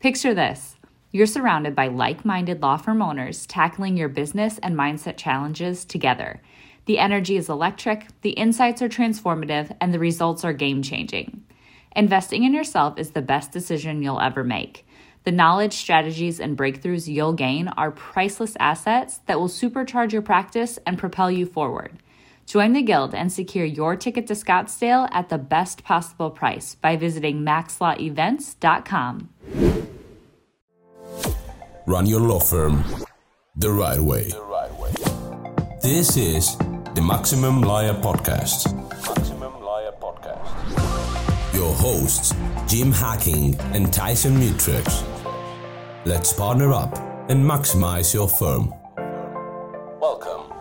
Picture this you're surrounded by like minded law firm owners tackling your business and mindset challenges together. The energy is electric, the insights are transformative, and the results are game changing. Investing in yourself is the best decision you'll ever make. The knowledge, strategies, and breakthroughs you'll gain are priceless assets that will supercharge your practice and propel you forward. Join the Guild and secure your ticket to Scottsdale at the best possible price by visiting maxlawevents.com. Run your law firm the right way. The right way. This is the Maximum Lawyer Podcast. Maximum Lawyer Podcast. Your hosts, Jim Hacking and Tyson Mutrux. Let's partner up and maximize your firm. Welcome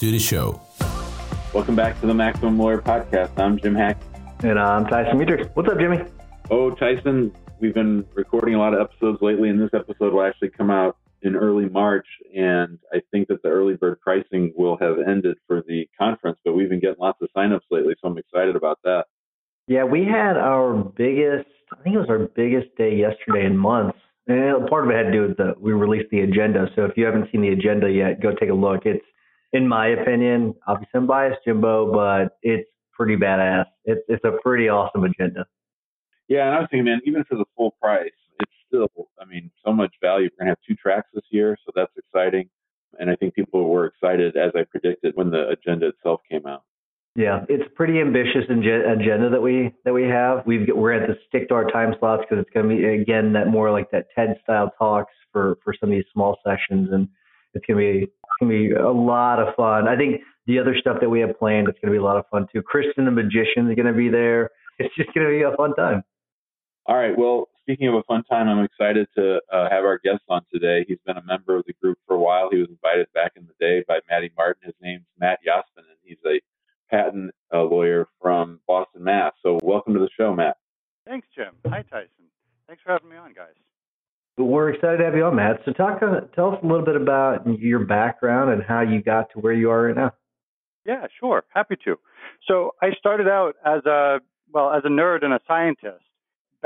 to the show. Welcome back to the Maximum Lawyer Podcast. I'm Jim Hack. And I'm Tyson Mutrux. What's up, Jimmy? Oh, Tyson, we've been recording a lot of episodes lately, and this episode will actually come out in early March. And I think that the early bird pricing will have ended for the conference, but we've been getting lots of signups lately, so I'm excited about that. Yeah, we had our biggest, I think it was our biggest day yesterday in months. And part of it had to do with the, we released the agenda. So if you haven't seen the agenda yet, go take a look. It's, in my opinion, obviously I'm biased, Jimbo, but it's pretty badass. It's, it's a pretty awesome agenda. Yeah, and I was thinking, man, even for the full price, it's still, I mean, so much value. We're to have two tracks this year, so that's exciting. And I think people were excited, as I predicted, when the agenda itself came out. Yeah, it's pretty ambitious agenda that we that we have. We've we're at to stick to our time slots because it's going to be again that more like that TED style talks for for some of these small sessions, and it's going to be it's going to be a lot of fun. I think the other stuff that we have planned, it's going to be a lot of fun too. Kristen the magician is going to be there. It's just going to be a fun time. All right. Well, speaking of a fun time, I'm excited to uh, have our guest on today. He's been a member of the group for a while. He was invited back in the day by Maddy Martin. His name's Matt Yospin, and he's a patent uh, lawyer from Boston, Mass. So, welcome to the show, Matt. Thanks, Jim. Hi, Tyson. Thanks for having me on, guys. We're excited to have you on, Matt. So, talk, uh, tell us a little bit about your background and how you got to where you are right now. Yeah, sure. Happy to. So, I started out as a well as a nerd and a scientist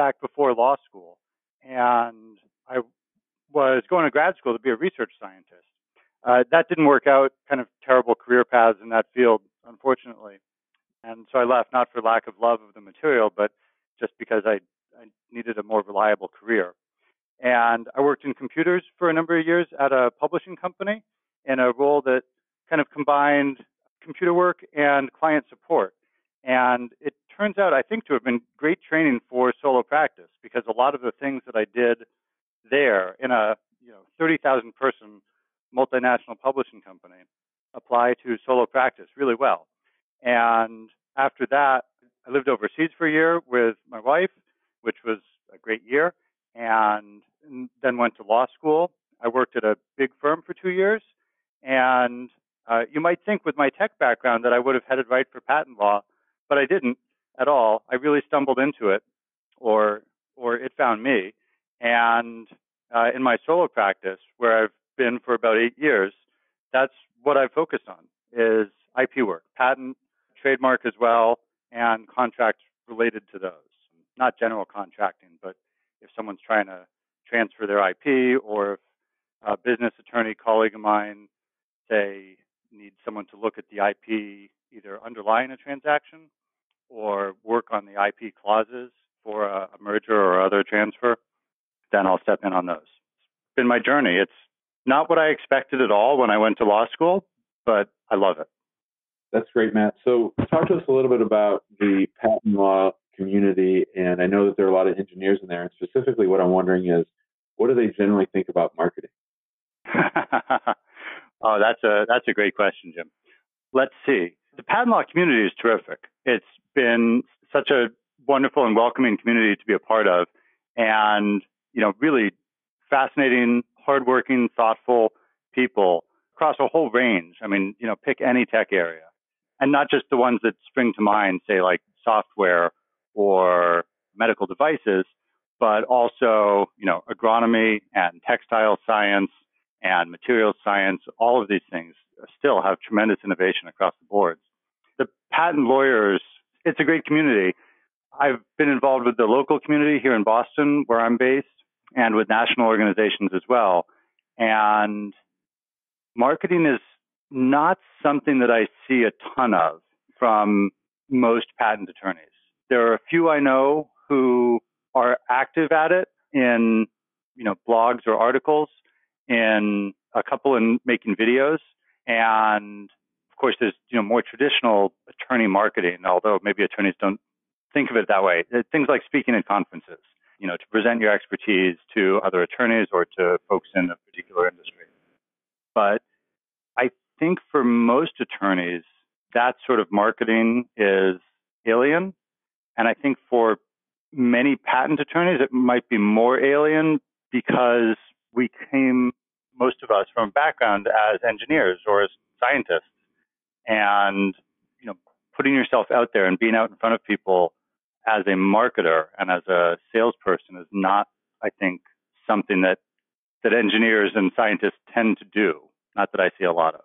back before law school, and I was going to grad school to be a research scientist. Uh, that didn't work out. Kind of terrible career paths in that field, unfortunately, and so I left not for lack of love of the material, but just because I, I needed a more reliable career. And I worked in computers for a number of years at a publishing company in a role that kind of combined computer work and client support. And it turns out, I think, to have been great training for solo practice because a lot of the things that I did there in a you know 30,000 person multinational publishing company apply to solo practice really well. And after that, I lived overseas for a year with my wife, which was a great year, and then went to law school. I worked at a big firm for two years, and uh, you might think with my tech background that I would have headed right for patent law, but I didn't at all. I really stumbled into it, or or it found me. And uh, in my solo practice, where I've been for about eight years, that's what I've focused on is IP work, patent, trademark as well, and contracts related to those. Not general contracting, but if someone's trying to transfer their IP, or if a business attorney colleague of mine say needs someone to look at the IP either underlying a transaction or work on the IP clauses for a, a merger or other transfer, then I'll step in on those. It's been my journey. It's not what I expected at all when I went to law school, but I love it. That's great, Matt. So, talk to us a little bit about the patent law community. And I know that there are a lot of engineers in there. And specifically, what I'm wondering is, what do they generally think about marketing? oh, that's a that's a great question, Jim. Let's see. The patent law community is terrific. It's been such a wonderful and welcoming community to be a part of. And you know, really fascinating, hardworking, thoughtful people across a whole range. I mean, you know, pick any tech area and not just the ones that spring to mind, say like software or medical devices, but also, you know, agronomy and textile science and materials science, all of these things still have tremendous innovation across the board. The patent lawyers, it's a great community. I've been involved with the local community here in Boston, where I'm based, and with national organizations as well. And marketing is not something that I see a ton of from most patent attorneys. There are a few I know who are active at it in, you know, blogs or articles, in a couple in making videos, and course there's you know more traditional attorney marketing, although maybe attorneys don't think of it that way. Things like speaking at conferences, you know, to present your expertise to other attorneys or to folks in a particular industry. But I think for most attorneys, that sort of marketing is alien. And I think for many patent attorneys, it might be more alien because we came, most of us, from a background as engineers or as scientists. And, you know, putting yourself out there and being out in front of people as a marketer and as a salesperson is not, I think, something that that engineers and scientists tend to do. Not that I see a lot of.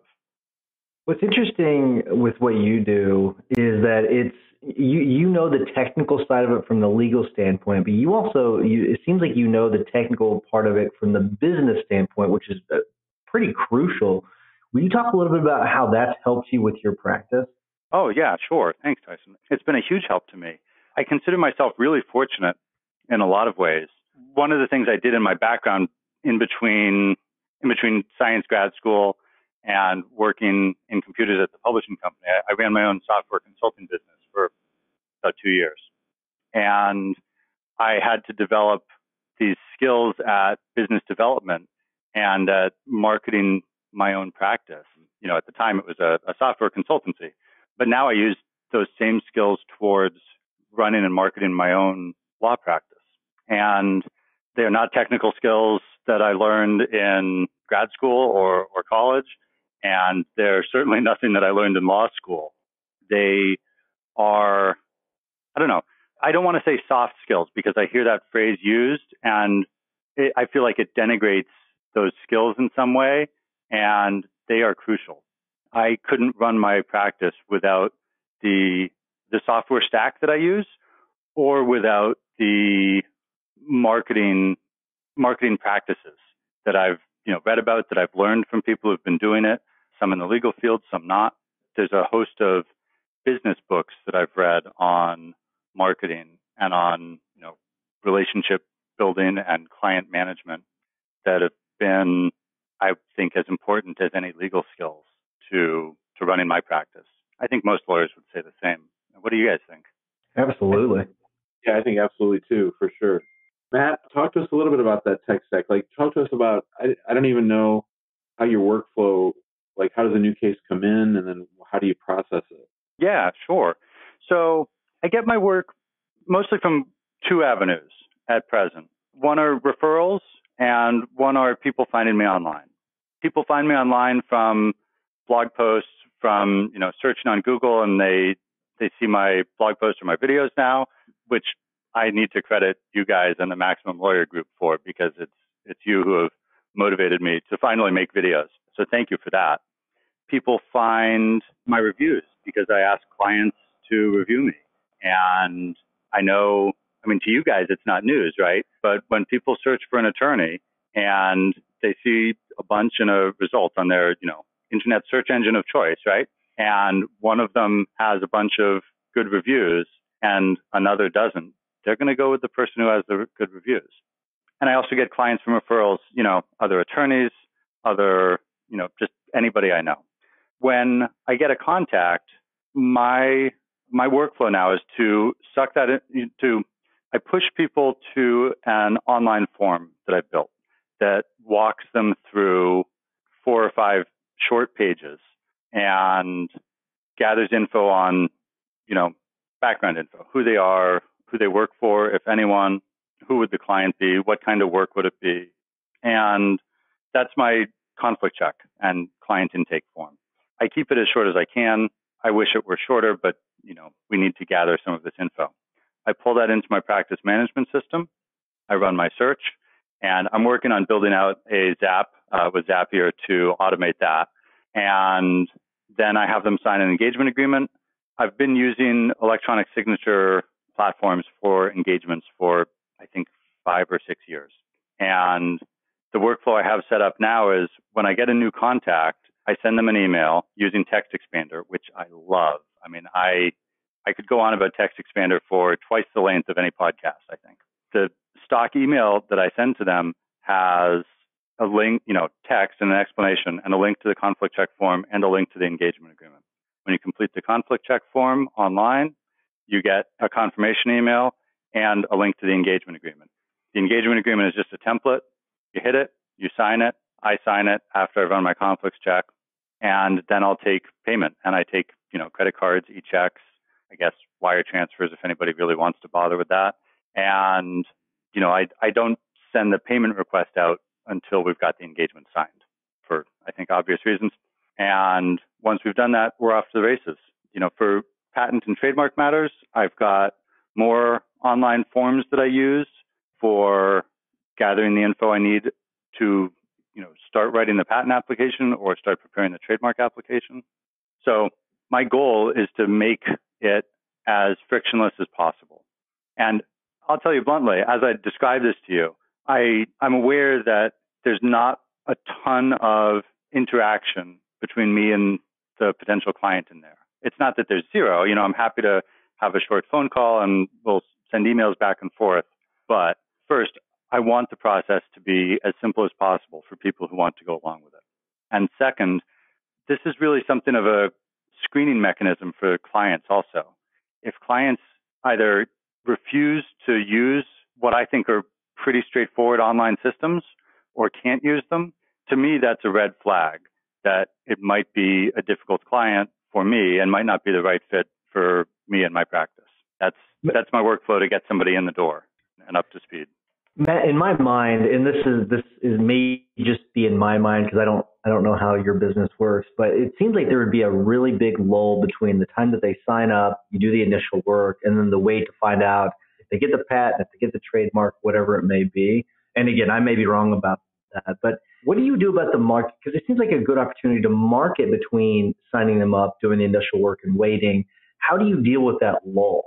What's interesting with what you do is that it's you you know the technical side of it from the legal standpoint, but you also you, it seems like you know the technical part of it from the business standpoint, which is uh, pretty crucial. Will you talk a little bit about how that's helped you with your practice? Oh yeah, sure. Thanks, Tyson. It's been a huge help to me. I consider myself really fortunate in a lot of ways. One of the things I did in my background in between in between science grad school and working in computers at the publishing company, I, I ran my own software consulting business for about two years. And I had to develop these skills at business development and at marketing my own practice. You know, at the time it was a, a software consultancy, but now I use those same skills towards running and marketing my own law practice. And they're not technical skills that I learned in grad school or, or college. And they're certainly nothing that I learned in law school. They are, I don't know, I don't want to say soft skills because I hear that phrase used and it, I feel like it denigrates those skills in some way and they are crucial. I couldn't run my practice without the the software stack that I use or without the marketing marketing practices that I've you know read about that I've learned from people who've been doing it some in the legal field some not there's a host of business books that I've read on marketing and on you know relationship building and client management that have been I think as important as any legal skills to to running my practice. I think most lawyers would say the same. What do you guys think? Absolutely. Yeah, I think absolutely too, for sure. Matt, talk to us a little bit about that tech stack. Like, talk to us about. I, I don't even know how your workflow. Like, how does a new case come in, and then how do you process it? Yeah, sure. So I get my work mostly from two avenues at present. One are referrals, and one are people finding me online. People find me online from blog posts, from you know searching on Google, and they they see my blog posts or my videos now, which I need to credit you guys and the Maximum Lawyer Group for because it's it's you who have motivated me to finally make videos. So thank you for that. People find my reviews because I ask clients to review me. And I know, I mean, to you guys, it's not news, right? But when people search for an attorney and they see a bunch in a result on their, you know, internet search engine of choice, right? and one of them has a bunch of good reviews and another doesn't, they're going to go with the person who has the good reviews. And I also get clients from referrals, you know, other attorneys, other, you know, just anybody I know. When I get a contact, my my workflow now is to suck that in, to I push people to an online form that I've built that walks them through four or five short pages and gathers info on, you know, background info, who they are, who they work for, if anyone, who would the client be? What kind of work would it be? And that's my conflict check and client intake form. I keep it as short as I can. I wish it were shorter, but you know, we need to gather some of this info. I pull that into my practice management system. I run my search and I'm working on building out a Zap uh, with Zapier to automate that. And then I have them sign an engagement agreement. I've been using electronic signature platforms for engagements for, I think, five or six years. And the workflow I have set up now is when I get a new contact, I send them an email using Text Expander, which I love. I mean, I I could go on about Text Expander for twice the length of any podcast, I think. The stock email that I send to them has a link, you know, text and an explanation and a link to the conflict check form and a link to the engagement agreement. When you complete the conflict check form online, you get a confirmation email and a link to the engagement agreement. The engagement agreement is just a template. You hit it, you sign it, I sign it after I've run my conflicts check, and then I'll take payment. And I take, you know, credit cards, e-checks, I guess wire transfers if anybody really wants to bother with that. And, you know, I, I don't send the payment request out until we've got the engagement signed for, I think, obvious reasons. And once we've done that, we're off to the races. You know, for patent and trademark matters, I've got more online forms that I use for gathering the info I need to, you know, start writing the patent application or start preparing the trademark application. So my goal is to make it as frictionless as possible. And I'll tell you bluntly, as I describe this to you, I, I'm aware that there's not a ton of interaction between me and the potential client in there. It's not that there's zero. You know, I'm happy to have a short phone call and we'll send emails back and forth. But first, I want the process to be as simple as possible for people who want to go along with it. And second, this is really something of a screening mechanism for clients also. If clients either refuse to use what I think are pretty straightforward online systems or can't use them, to me, that's a red flag that it might be a difficult client for me and might not be the right fit for me and my practice. That's, that's my workflow to get somebody in the door and up to speed. Matt, in my mind, and this is this is may just be in my mind because I don't I don't know how your business works, but it seems like there would be a really big lull between the time that they sign up, you do the initial work, and then the wait to find out if they get the patent, if they get the trademark, whatever it may be. And again, I may be wrong about that, but what do you do about the market? Because it seems like a good opportunity to market between signing them up, doing the initial work, and waiting. How do you deal with that lull?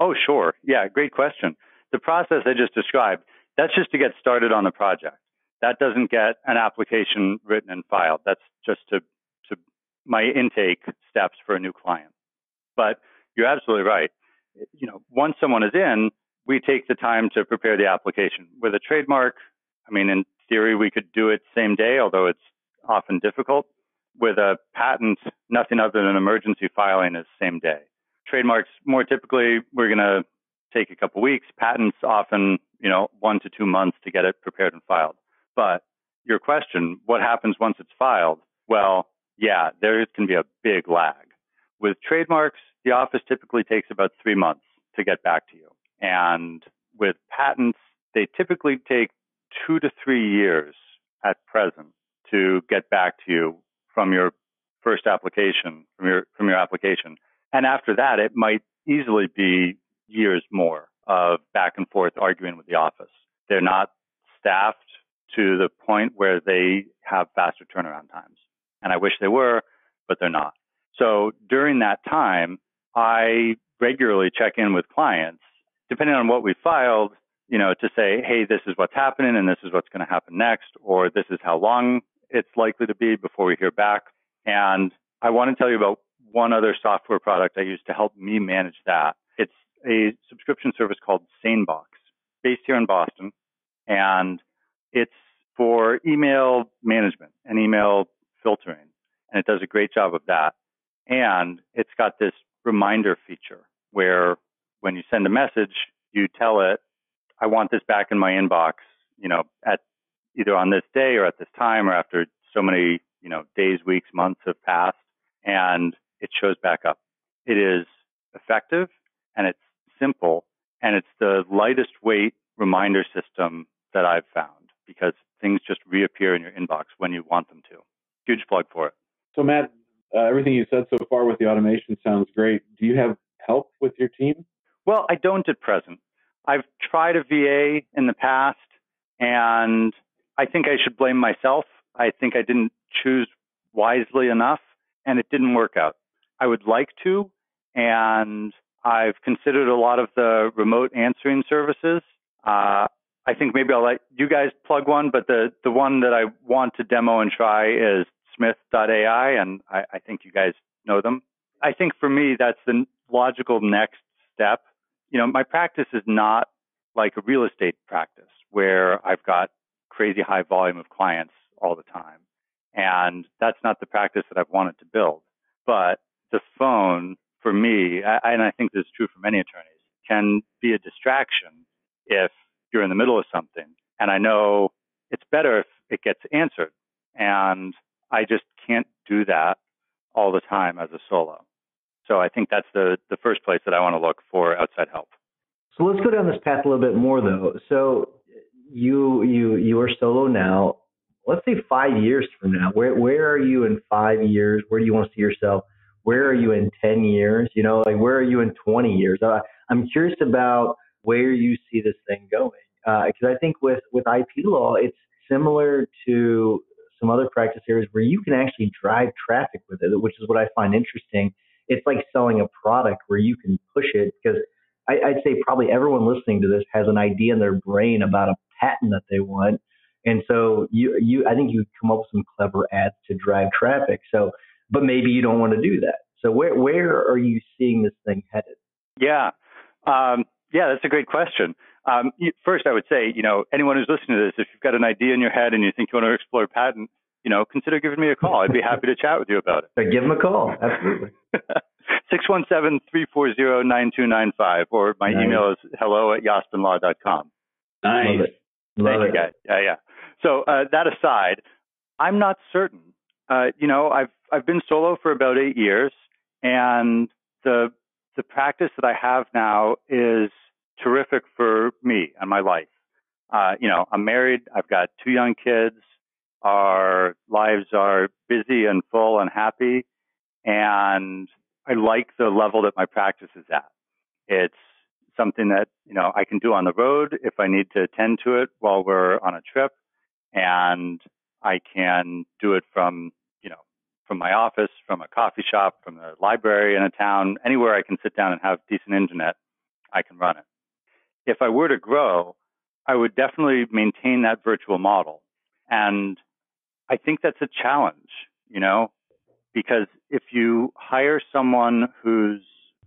Oh, sure. Yeah, great question. The process I just described that's just to get started on the project. That doesn't get an application written and filed. That's just to, to my intake steps for a new client. But you're absolutely right. You know, once someone is in, we take the time to prepare the application. With a trademark, I mean, in theory, we could do it same day, although it's often difficult. With a patent, nothing other than emergency filing is same day. Trademarks, more typically, we're going to take a couple weeks. Patents often, you know, one to two months to get it prepared and filed. But your question, what happens once it's filed? Well, yeah, there can be a big lag. With trademarks, the office typically takes about three months to get back to you. And with patents, they typically take two to three years at present to get back to you from your first application, from your, from your application. And after that, it might easily be years more of back and forth arguing with the office. They're not staffed to the point where they have faster turnaround times. And I wish they were, but they're not. So during that time, I regularly check in with clients, depending on what we filed, you know, to say, hey, this is what's happening and this is what's going to happen next, or this is how long it's likely to be before we hear back. And I want to tell you about one other software product I use to help me manage that It's a subscription service called SaneBox, based here in Boston, and it's for email management and email filtering, and it does a great job of that. And it's got this reminder feature where when you send a message, you tell it, I want this back in my inbox, you know, at either on this day or at this time or after so many, you know, days, weeks, months have passed and it shows back up. It is effective and it's simple and it's the lightest weight reminder system that I've found because things just reappear in your inbox when you want them to. Huge plug for it. So, Matt, uh, everything you said so far with the automation sounds great. Do you have help with your team? Well, I don't at present. I've tried a VA in the past, and I think I should blame myself. I think I didn't choose wisely enough, and it didn't work out. I would like to, and I've considered a lot of the remote answering services. Uh, I think maybe I'll let you guys plug one, but the, the one that I want to demo and try is Smith.ai, and I, I think you guys know them. I think for me, that's the logical next step. You know, my practice is not like a real estate practice where I've got crazy high volume of clients all the time. And that's not the practice that I've wanted to build. But the phone for me, and I think this is true for many attorneys, can be a distraction in the middle of something. And I know it's better if it gets answered. And I just can't do that all the time as a solo. So I think that's the, the first place that I want to look for outside help. So let's go down this path a little bit more though. So you you you are solo now. Let's say five years from now. Where where are you in five years? Where do you want to see yourself? Where are you in ten years? You know, like where are you in twenty years? Uh, I'm curious about where you see this thing going. Because uh, I think with with IP law, it's similar to some other practice areas where you can actually drive traffic with it, which is what I find interesting. It's like selling a product where you can push it because I, I'd say probably everyone listening to this has an idea in their brain about a patent that they want. And so you, you, I think you come up with some clever ads to drive traffic. So, but maybe you don't want to do that. So where, where are you seeing this thing headed? Yeah. Um, yeah, that's a great question. Um, first, I would say, you know, anyone who's listening to this, if you've got an idea in your head and you think you want to explore patent, you know, consider giving me a call. I'd be happy to chat with you about it. Give them a call. Absolutely. 617-340-9295 or my nice. email is hello at yospinlaw.com. Nice. Love it. Love Thank it. you guys. Yeah, yeah. So uh, that aside, I'm not certain. Uh, you know, I've I've been solo for about eight years, and the the practice that I have now is terrific for me and my life. Uh, you know, I'm married. I've got two young kids. Our lives are busy and full and happy, and I like the level that my practice is at. It's something that, you know, I can do on the road if I need to attend to it while we're on a trip. And I can do it from, you know, from my office, from a coffee shop, from the library in a town, anywhere I can sit down and have decent internet, I can run it. If I were to grow, I would definitely maintain that virtual model. And I think that's a challenge, you know, because if you hire someone who's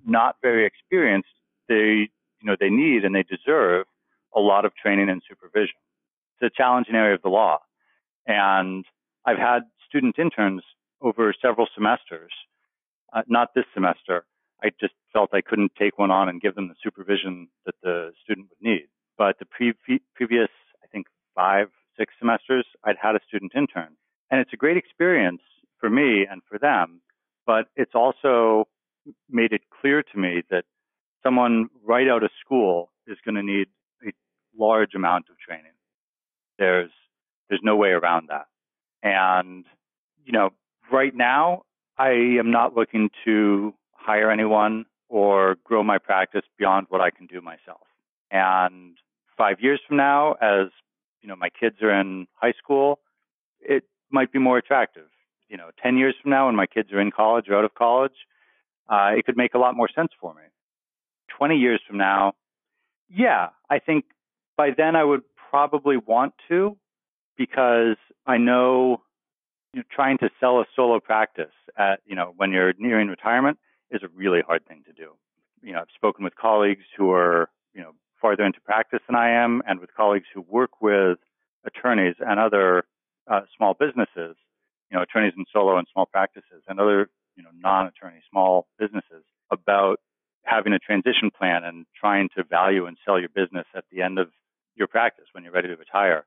not very experienced, they you know they need and they deserve a lot of training and supervision. It's a challenging area of the law, and I've had student interns over several semesters. Uh, not this semester. I just felt I couldn't take one on and give them the supervision that the student would need. But the pre- previous, I think, five, six semesters, I'd had a student intern. And it's a great experience for me and for them, but it's also made it clear to me that someone right out of school is going to need a large amount of training. There's there's no way around that. And you know, right now I am not looking to hire anyone or grow my practice beyond what I can do myself. And 5 years from now as you know my kids are in high school, it might be more attractive you know, 10 years from now when my kids are in college or out of college, uh, it could make a lot more sense for me. 20 years from now, yeah, I think by then I would probably want to because I know, you know trying to sell a solo practice at, you know, when you're nearing retirement is a really hard thing to do. You know, I've spoken with colleagues who are, you know, farther into practice than I am and with colleagues who work with attorneys and other uh, small businesses you know, attorneys in solo and small practices and other, you know, non-attorney small businesses about having a transition plan and trying to value and sell your business at the end of your practice when you're ready to retire.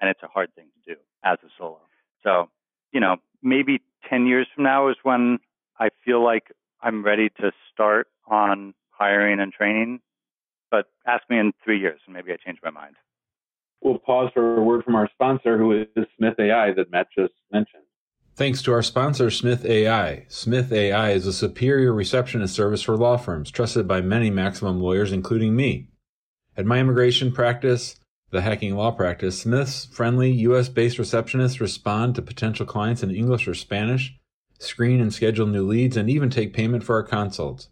And it's a hard thing to do as a solo. So, you know, maybe 10 years from now is when I feel like I'm ready to start on hiring and training but ask me in three years, and maybe I change my mind. We'll pause for a word from our sponsor, who is Smith AI that Matt just mentioned. Thanks to our sponsor, Smith AI. Smith AI is a superior receptionist service for law firms, trusted by many maximum lawyers, including me. At my immigration practice, the hacking law practice, Smith's friendly US based receptionists respond to potential clients in English or Spanish, screen and schedule new leads, and even take payment for our consults.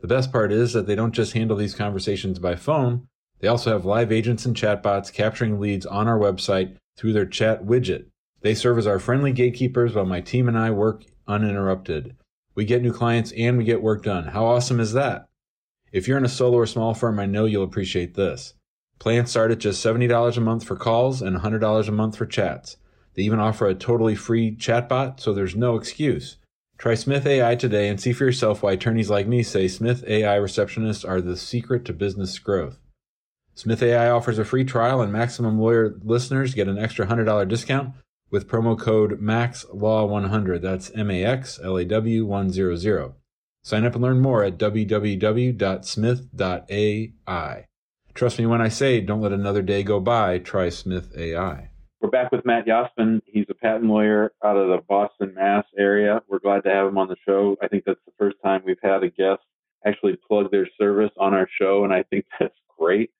The best part is that they don't just handle these conversations by phone, they also have live agents and chatbots capturing leads on our website through their chat widget. They serve as our friendly gatekeepers while my team and I work uninterrupted. We get new clients and we get work done. How awesome is that? If you're in a solo or small firm, I know you'll appreciate this. Plans start at just $70 a month for calls and $100 a month for chats. They even offer a totally free chatbot, so there's no excuse. Try Smith AI today and see for yourself why attorneys like me say Smith AI receptionists are the secret to business growth. Smith AI offers a free trial, and Maximum Lawyer listeners get an extra $100 discount with promo code MAXLAW100. That's M A X L A W 100. Sign up and learn more at www.smith.ai. Trust me when I say don't let another day go by. Try Smith AI. We're back with Matt Yospin. He's a patent lawyer out of the Boston, Mass area. We're glad to have him on the show. I think that's the first time we've had a guest actually plug their service on our show, and I think that's great.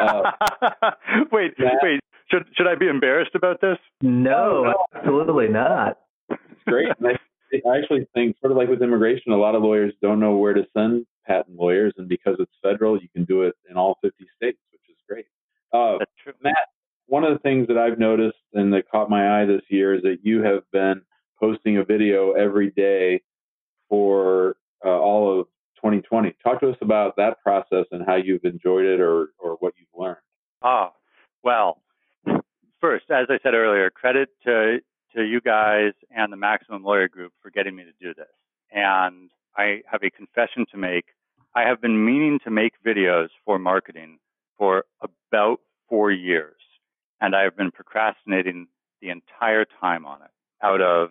Uh, wait, Matt, wait. Should should I be embarrassed about this? No, no. absolutely not. It's great. I, I actually think, sort of like with immigration, a lot of lawyers don't know where to send patent lawyers, and because it's federal, you can do it in all 50 states, which is great. Uh, That's true. Matt, one of the things that I've noticed and that caught my eye this year is that you have been posting a video every day for uh, all of 2020. Talk to us about that process and how you've enjoyed it or, or what you've learned. Ah, well, first, as I said earlier, credit to, to you guys and the Maximum Lawyer Group for getting me to do this. And I have a confession to make. I have been meaning to make videos for marketing for about four years, and I have been procrastinating the entire time on it out of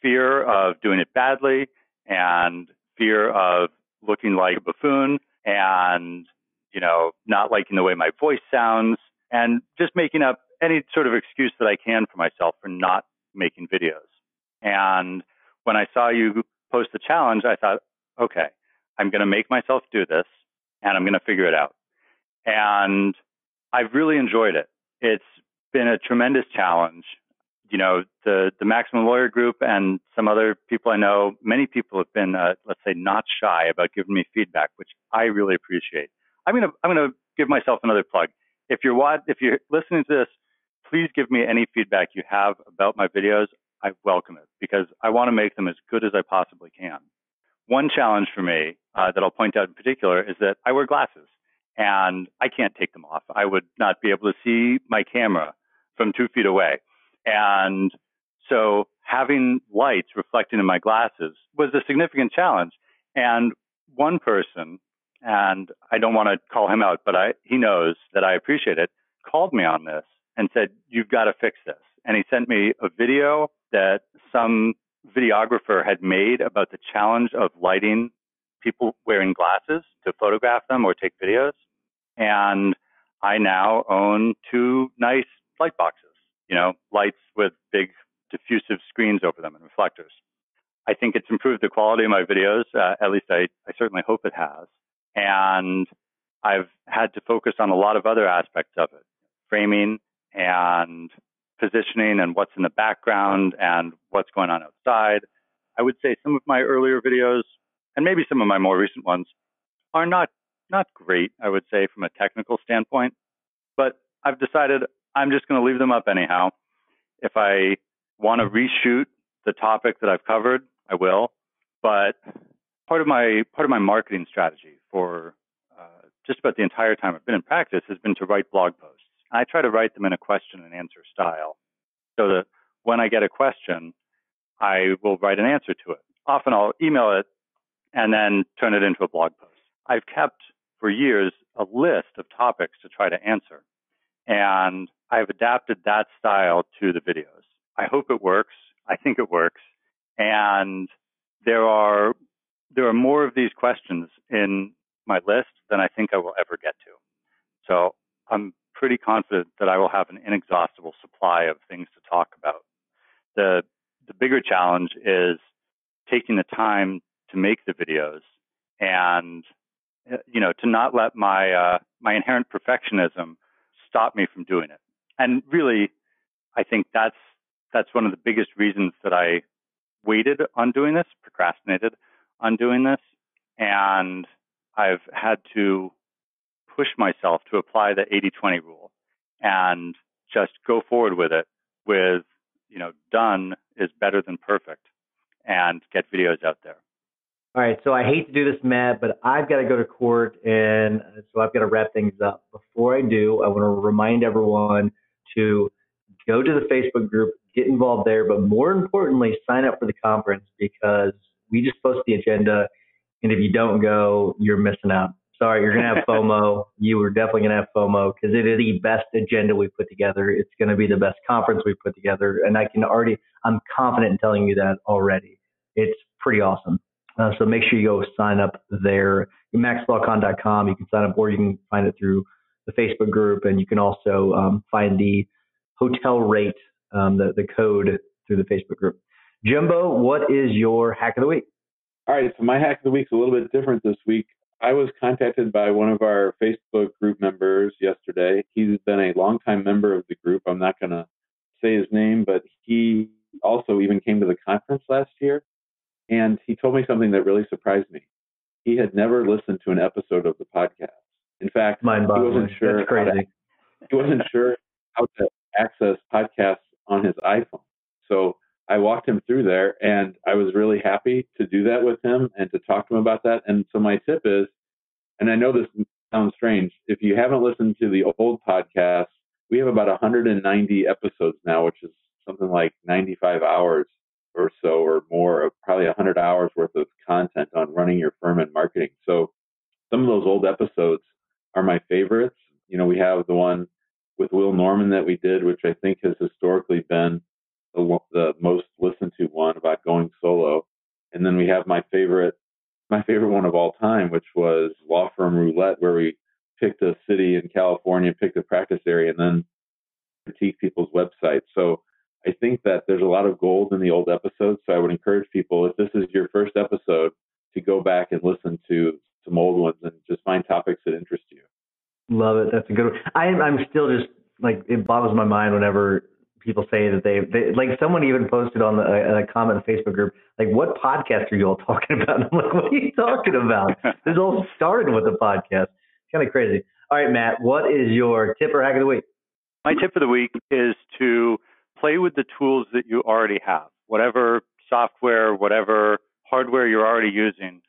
fear of doing it badly and fear of looking like a buffoon and, you know, not liking the way my voice sounds and just making up any sort of excuse that I can for myself for not making videos. And when I saw you post the challenge, I thought, okay, I'm going to make myself do this and I'm going to figure it out. And I've really enjoyed it. It's been a tremendous challenge. You know, the, the Maximum Lawyer Group and some other people I know, many people have been, uh, let's say, not shy about giving me feedback, which I really appreciate. I'm going to, I'm to give myself another plug. If you're if you're listening to this, please give me any feedback you have about my videos. I welcome it because I want to make them as good as I possibly can. One challenge for me uh, that I'll point out in particular is that I wear glasses and I can't take them off. I would not be able to see my camera from two feet away. And so having lights reflecting in my glasses was a significant challenge. And one person, and I don't want to call him out, but I, he knows that I appreciate it, called me on this and said, You've got to fix this. And he sent me a video that some videographer had made about the challenge of lighting people wearing glasses to photograph them or take videos. And I now own two nice light boxes, you know, lights with big diffusive screens over them and reflectors. I think it's improved the quality of my videos. Uh, at least I, I certainly hope it has. And I've had to focus on a lot of other aspects of it, framing and positioning and what's in the background and what's going on outside. I would say some of my earlier videos and maybe some of my more recent ones are not not great, I would say from a technical standpoint, but I've decided I'm just going to leave them up anyhow. If I want to reshoot the topic that I've covered, I will. But part of my part of my marketing strategy for uh, just about the entire time I've been in practice has been to write blog posts. I try to write them in a question and answer style so that when I get a question, I will write an answer to it. Often I'll email it and then turn it into a blog post. I've kept for years a list of topics to try to answer. And I've adapted that style to the videos. I hope it works. I think it works. And there are there are more of these questions in my list than I think I will ever get to. So I'm pretty confident that I will have an inexhaustible supply of things to talk about. The the bigger challenge is taking the time to make the videos and you know to not let my uh, my inherent perfectionism stop me from doing it. And really, I think that's that's one of the biggest reasons that I waited on doing this, procrastinated on doing this, and I've had to push myself to apply the 80-20 rule and just go forward with it with you know done is better than perfect and get videos out there. All right, so I hate to do this, Matt, but I've got to go to court, and so I've got to wrap things up. Before I do, I want to remind everyone to go to the Facebook group, get involved there, but more importantly, sign up for the conference because we just post the agenda, and if you don't go, you're missing out. Sorry, you're going to have FOMO. you are definitely going to have FOMO because it is the best agenda we put together. It's going to be the best conference we put together, and I can already, I'm confident in telling you that already. It's pretty awesome. Uh, so make sure you go sign up there. MaxLawCon.com. You can sign up, or you can find it through the Facebook group, and you can also um, find the hotel rate, um, the the code through the Facebook group. Jimbo, what is your hack of the week? All right, so my hack of the week is a little bit different this week. I was contacted by one of our Facebook group members yesterday. He's been a longtime member of the group. I'm not going to say his name, but he also even came to the conference last year. And he told me something that really surprised me. He had never listened to an episode of the podcast. In fact, he wasn't sure. That's crazy. To, he wasn't sure how to access podcasts on his iPhone. So I walked him through there, and I was really happy to do that with him and to talk to him about that. And so my tip is, and I know this sounds strange, if you haven't listened to the old podcast, we have about 190 episodes now, which is something like 95 hours or so or more, of probably 100 hours worth of content on running your firm and marketing. So some of those old episodes are my favorites. You know, we have the one with Will Norman that we did, which I think has historically been the, the most listened to one about going solo. And then we have my favorite, my favorite one of all time, which was Law Firm Roulette, where we picked a city in California, picked a practice area, and then critique people's websites. So I think that there's a lot of gold in the old episodes. So I would encourage people, if this is your first episode, to go back and listen to some old ones and just find topics that interest you. Love it. That's a good one. I, I'm still just like, it boggles my mind whenever people say that they, they like someone even posted on the, a, a comment Facebook group, like, what podcast are you all talking about? And I'm like, what are you talking about? this all started with a podcast. It's kind of crazy. All right, Matt, what is your tip or hack of the week? My tip of the week is to play with the tools that you already have, whatever software, whatever hardware you're already using.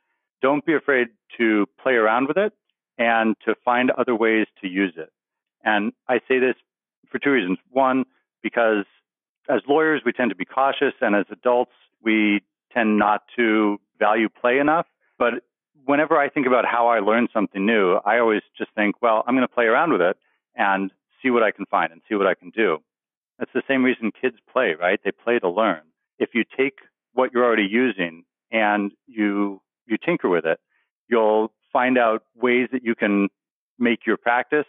Don't be afraid to play around with it and to find other ways to use it. And I say this for two reasons. One, because as lawyers, we tend to be cautious, and as adults, we tend not to value play enough. But whenever I think about how I learn something new, I always just think, well, I'm going to play around with it and see what I can find and see what I can do. That's the same reason kids play, right? They play to learn. If you take what you're already using and you you tinker with it, you'll find out ways that you can make your practice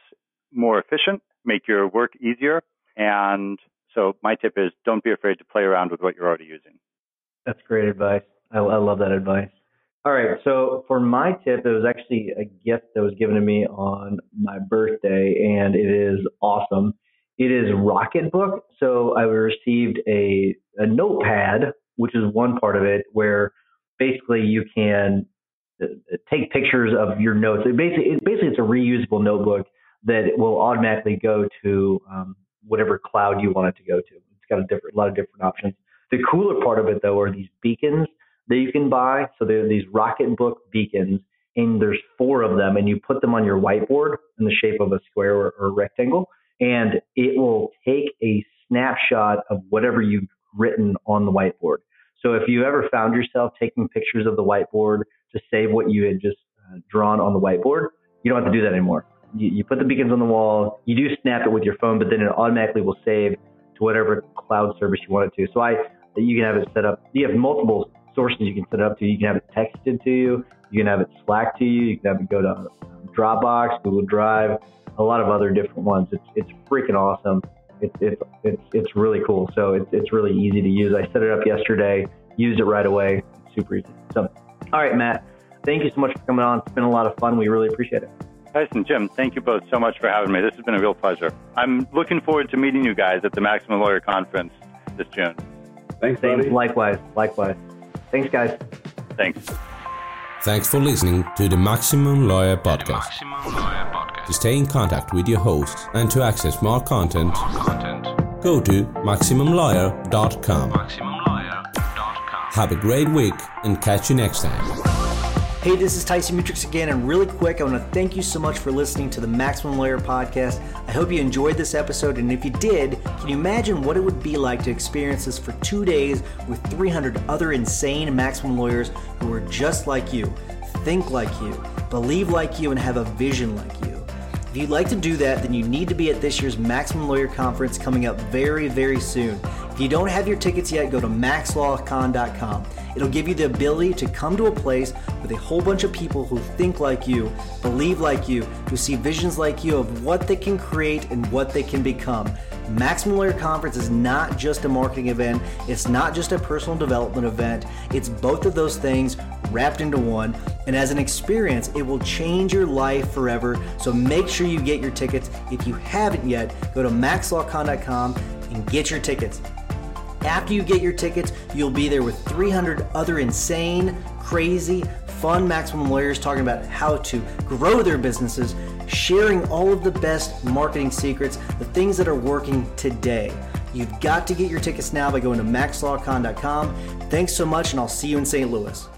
more efficient, make your work easier. And so my tip is don't be afraid to play around with what you're already using. That's great advice. I, I love that advice. All right. So for my tip, it was actually a gift that was given to me on my birthday, and it is awesome. It is Rocketbook. So I received a, a notepad, which is one part of it, where basically you can uh, take pictures of your notes. It basically, basically, it's a reusable notebook that will automatically go to um, whatever cloud you want it to go to. It's got a different, a lot of different options. The cooler part of it, though, are these beacons that you can buy. So there are these Rocketbook beacons, and there's four of them, and you put them on your whiteboard in the shape of a square or, or rectangle, and it will take a snapshot of whatever you've written on the whiteboard. So if you ever found yourself taking pictures of the whiteboard to save what you had just uh, drawn on the whiteboard, you don't have to do that anymore. You, you put the beacons on the wall, you do snap it with your phone, but then it automatically will save to whatever cloud service you want it to. So I, you can have it set up. You have multiple sources you can set up to. You can have it texted to you. You can have it Slack to you. You can have it go to um, Dropbox, Google Drive, a lot of other different ones. It's it's freaking awesome. It's it's it's it's really cool. So it's it's really easy to use. I set it up yesterday, used it right away. Super easy. So, all right, Matt. Thank you so much for coming on. It's been a lot of fun. We really appreciate it. Tyson, Jim, thank you both so much for having me. This has been a real pleasure. I'm looking forward to meeting you guys at the Maximum Lawyer Conference this June. Thanks, Same, buddy. likewise, likewise. Thanks, guys. Thanks. Thanks for listening to the Maximum Lawyer Podcast. To stay in contact with your hosts and to access more content, go to MaximumLawyer.com. Have a great week and catch you next time. Hey, this is Tyson Mutrux again, and really quick, I want to thank you so much for listening to the Maximum Lawyer podcast. I hope you enjoyed this episode, and if you did, can you imagine what it would be like to experience this for two days with 300 other insane maximum lawyers who are just like you, think like you, believe like you, and have a vision like you? If you'd like to do that, then you need to be at this year's Maximum Lawyer Conference coming up very, very soon. If you don't have your tickets yet, go to maxlawcon.com. It'll give you the ability to come to a place with a whole bunch of people who think like you, believe like you, who see visions like you of what they can create and what they can become. Maximum Lawyer Conference is not just a marketing event, it's not just a personal development event, it's both of those things wrapped into one. And as an experience, it will change your life forever. So make sure you get your tickets. If you haven't yet, go to maxlawcon.com and get your tickets. After you get your tickets, you'll be there with 300 other insane, crazy, fun maximum lawyers talking about how to grow their businesses, sharing all of the best marketing secrets, the things that are working today. You've got to get your tickets now by going to maxlawcon.com. Thanks so much, and I'll see you in St. Louis.